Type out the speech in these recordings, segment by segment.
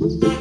Hello,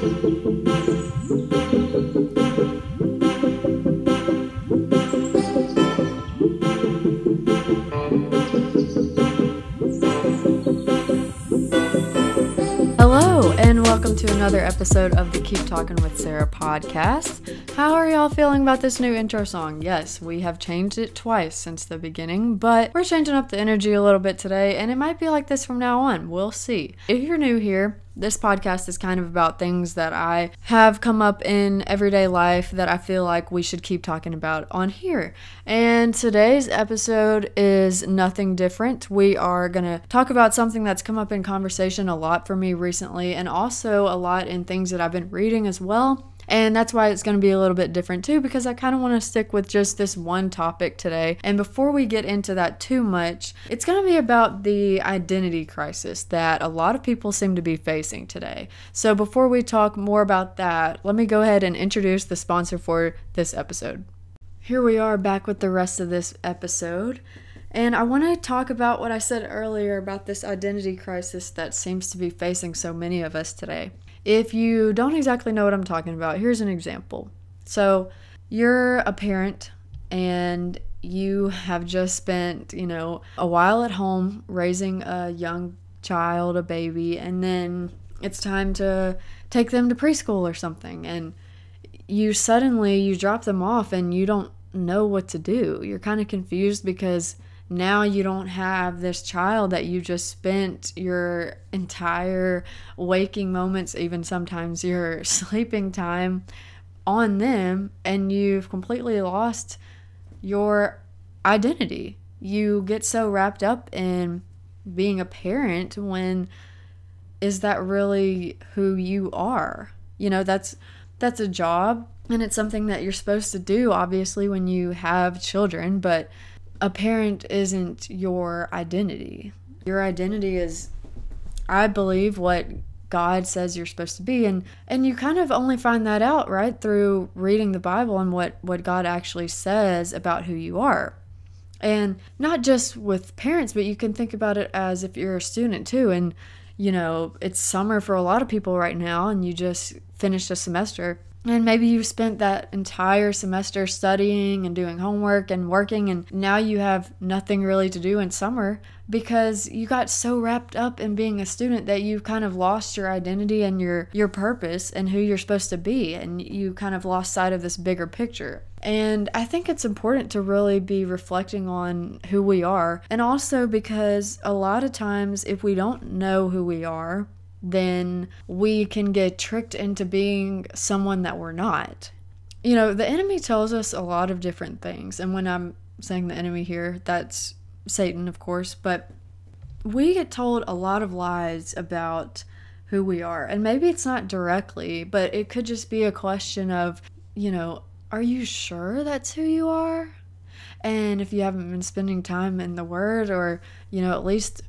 and welcome to another episode of the Keep Talking with Sarah podcast. How are y'all feeling about this new intro song? Yes, we have changed it twice since the beginning, but we're changing up the energy a little bit today, and it might be like this from now on. We'll see. If you're new here, this podcast is kind of about things that I have come up in everyday life that I feel like we should keep talking about on here. And today's episode is nothing different. We are going to talk about something that's come up in conversation a lot for me recently and also a lot in things that I've been reading as well. And that's why it's going to be a little bit different too, because I kind of want to stick with just this one topic today. And before we get into that too much, it's going to be about the identity crisis that a lot of people seem to be facing today. So before we talk more about that, let me go ahead and introduce the sponsor for this episode. Here we are back with the rest of this episode. And I want to talk about what I said earlier about this identity crisis that seems to be facing so many of us today. If you don't exactly know what I'm talking about, here's an example. So, you're a parent and you have just spent, you know, a while at home raising a young child, a baby, and then it's time to take them to preschool or something and you suddenly you drop them off and you don't know what to do. You're kind of confused because now you don't have this child that you just spent your entire waking moments, even sometimes your sleeping time on them, and you've completely lost your identity. You get so wrapped up in being a parent when is that really who you are? You know, that's that's a job and it's something that you're supposed to do obviously when you have children, but a parent isn't your identity. Your identity is, I believe, what God says you're supposed to be and and you kind of only find that out right through reading the Bible and what what God actually says about who you are. And not just with parents, but you can think about it as if you're a student too and you know, it's summer for a lot of people right now and you just finished a semester and maybe you spent that entire semester studying and doing homework and working, and now you have nothing really to do in summer because you got so wrapped up in being a student that you've kind of lost your identity and your, your purpose and who you're supposed to be, and you kind of lost sight of this bigger picture. And I think it's important to really be reflecting on who we are, and also because a lot of times, if we don't know who we are, then we can get tricked into being someone that we're not. You know, the enemy tells us a lot of different things. And when I'm saying the enemy here, that's Satan, of course, but we get told a lot of lies about who we are. And maybe it's not directly, but it could just be a question of, you know, are you sure that's who you are? And if you haven't been spending time in the Word or, you know, at least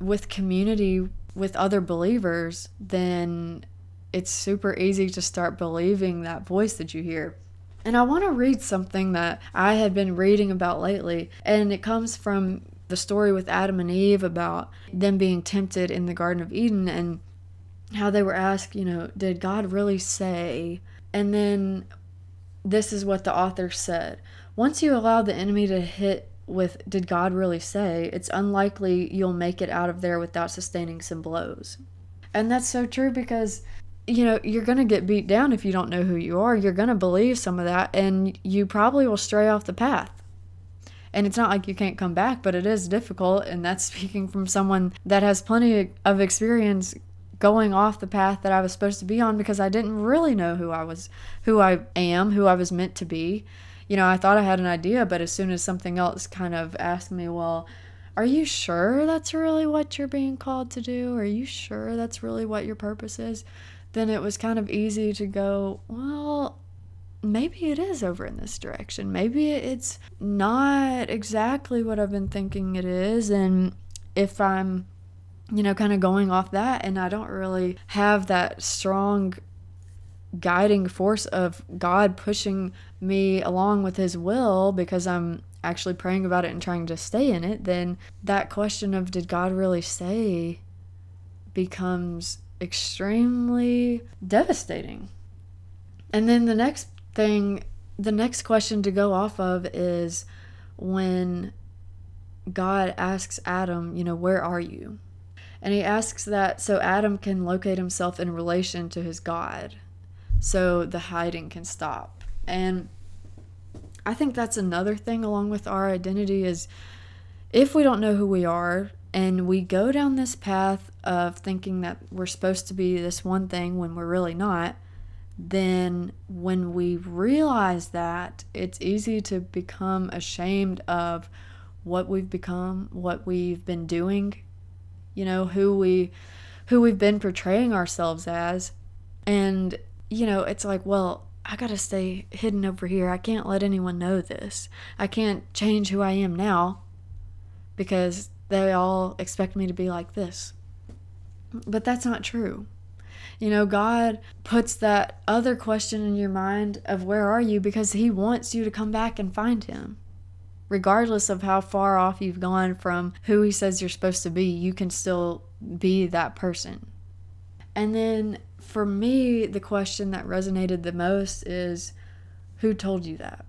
with community with other believers, then it's super easy to start believing that voice that you hear. And I want to read something that I had been reading about lately, and it comes from the story with Adam and Eve about them being tempted in the Garden of Eden and how they were asked, you know, did God really say? And then this is what the author said Once you allow the enemy to hit with did God really say, it's unlikely you'll make it out of there without sustaining some blows. And that's so true because you know, you're going to get beat down if you don't know who you are. You're going to believe some of that and you probably will stray off the path. And it's not like you can't come back, but it is difficult and that's speaking from someone that has plenty of experience going off the path that I was supposed to be on because I didn't really know who I was, who I am, who I was meant to be you know, I thought I had an idea, but as soon as something else kind of asked me, well, are you sure that's really what you're being called to do? Are you sure that's really what your purpose is? Then it was kind of easy to go, well, maybe it is over in this direction. Maybe it's not exactly what I've been thinking it is. And if I'm, you know, kind of going off that and I don't really have that strong guiding force of God pushing me along with His will because I'm actually praying about it and trying to stay in it, then that question of did God really say becomes extremely devastating. And then the next thing, the next question to go off of is when God asks Adam, you know, where are you? And he asks that so Adam can locate himself in relation to his God, so the hiding can stop. And I think that's another thing along with our identity is if we don't know who we are and we go down this path of thinking that we're supposed to be this one thing when we're really not, then when we realize that, it's easy to become ashamed of what we've become, what we've been doing, you know, who we who we've been portraying ourselves as. And you know, it's like, well, I got to stay hidden over here. I can't let anyone know this. I can't change who I am now because they all expect me to be like this. But that's not true. You know, God puts that other question in your mind of where are you because He wants you to come back and find Him. Regardless of how far off you've gone from who He says you're supposed to be, you can still be that person. And then for me, the question that resonated the most is who told you that?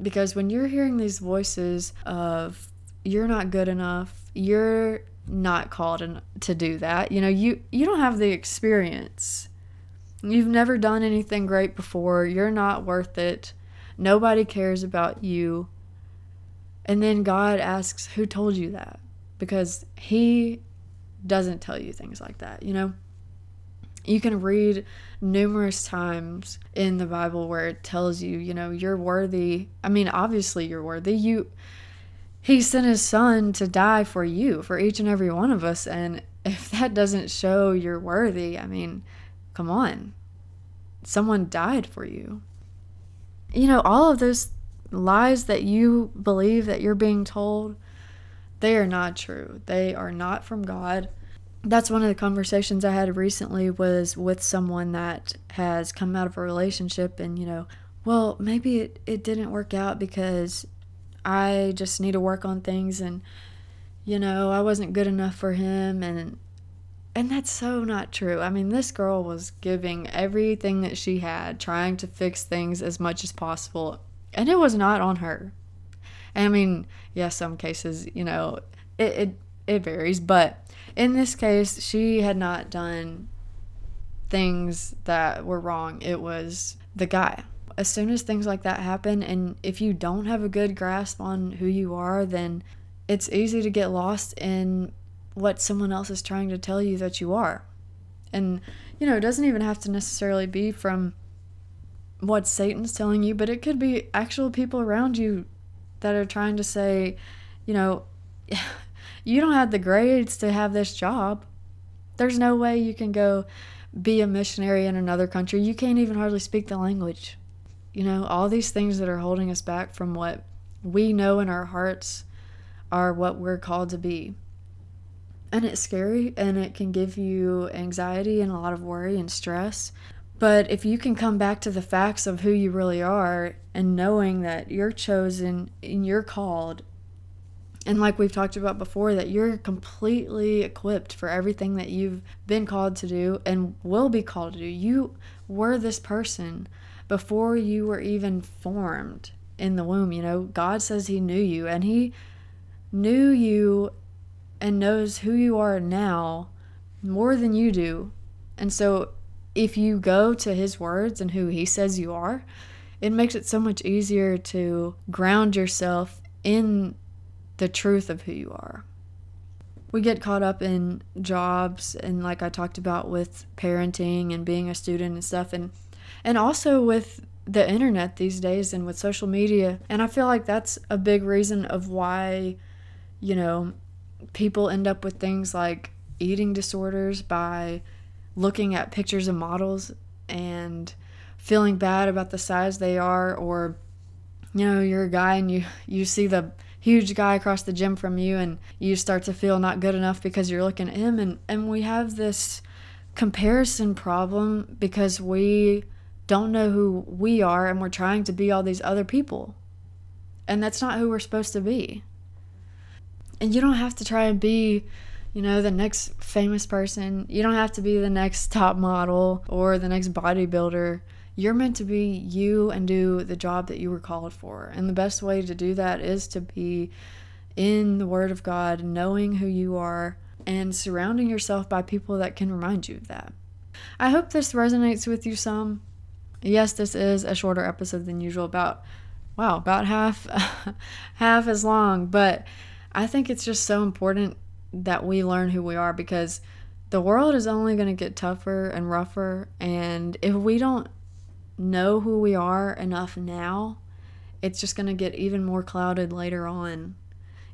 Because when you're hearing these voices of you're not good enough, you're not called to do that. You know, you you don't have the experience. You've never done anything great before. You're not worth it. Nobody cares about you. And then God asks, "Who told you that?" Because he doesn't tell you things like that, you know? You can read numerous times in the Bible where it tells you, you know, you're worthy. I mean, obviously you're worthy. You he sent his son to die for you, for each and every one of us. And if that doesn't show you're worthy, I mean, come on. Someone died for you. You know, all of those lies that you believe that you're being told, they are not true. They are not from God. That's one of the conversations I had recently was with someone that has come out of a relationship and, you know, well, maybe it, it didn't work out because I just need to work on things and you know, I wasn't good enough for him and and that's so not true. I mean, this girl was giving everything that she had, trying to fix things as much as possible, and it was not on her. And I mean, yes, yeah, some cases, you know, it, it it varies, but in this case, she had not done things that were wrong. It was the guy as soon as things like that happen, and if you don't have a good grasp on who you are, then it's easy to get lost in what someone else is trying to tell you that you are. And, you know, it doesn't even have to necessarily be from what Satan's telling you, but it could be actual people around you that are trying to say, you know, you don't have the grades to have this job. There's no way you can go be a missionary in another country. You can't even hardly speak the language. You know, all these things that are holding us back from what we know in our hearts are what we're called to be. And it's scary and it can give you anxiety and a lot of worry and stress. But if you can come back to the facts of who you really are and knowing that you're chosen and you're called, and like we've talked about before, that you're completely equipped for everything that you've been called to do and will be called to do. You were this person before you were even formed in the womb. You know, God says He knew you and He knew you and knows who you are now more than you do. And so if you go to His words and who He says you are, it makes it so much easier to ground yourself in the truth of who you are. We get caught up in jobs and like I talked about with parenting and being a student and stuff and and also with the internet these days and with social media. And I feel like that's a big reason of why, you know, people end up with things like eating disorders by looking at pictures of models and feeling bad about the size they are or you know you're a guy and you you see the huge guy across the gym from you and you start to feel not good enough because you're looking at him and and we have this comparison problem because we don't know who we are and we're trying to be all these other people. And that's not who we're supposed to be. And you don't have to try and be, you know, the next famous person. You don't have to be the next top model or the next bodybuilder. You're meant to be you and do the job that you were called for. And the best way to do that is to be in the Word of God, knowing who you are, and surrounding yourself by people that can remind you of that. I hope this resonates with you some. Yes, this is a shorter episode than usual, about wow, about half half as long, but I think it's just so important that we learn who we are because the world is only going to get tougher and rougher and if we don't know who we are enough now, it's just going to get even more clouded later on.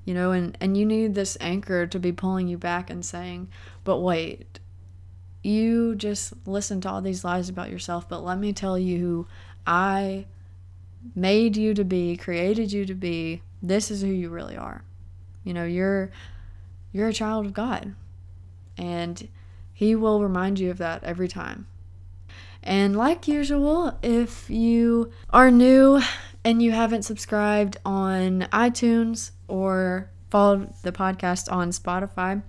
You know, and and you need this anchor to be pulling you back and saying, "But wait, you just listen to all these lies about yourself, but let me tell you who I made you to be, created you to be. This is who you really are." You know, you're you're a child of God. And he will remind you of that every time. And like usual, if you are new and you haven't subscribed on iTunes or followed the podcast on Spotify,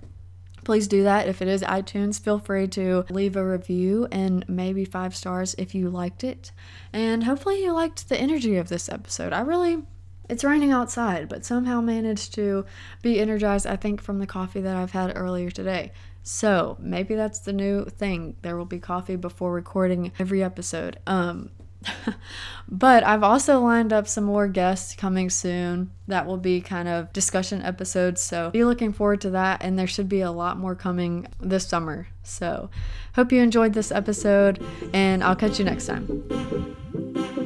please do that. If it is iTunes, feel free to leave a review and maybe five stars if you liked it. And hopefully, you liked the energy of this episode. I really it's raining outside, but somehow managed to be energized, I think, from the coffee that I've had earlier today. So maybe that's the new thing. There will be coffee before recording every episode. Um, but I've also lined up some more guests coming soon that will be kind of discussion episodes. So be looking forward to that. And there should be a lot more coming this summer. So hope you enjoyed this episode, and I'll catch you next time.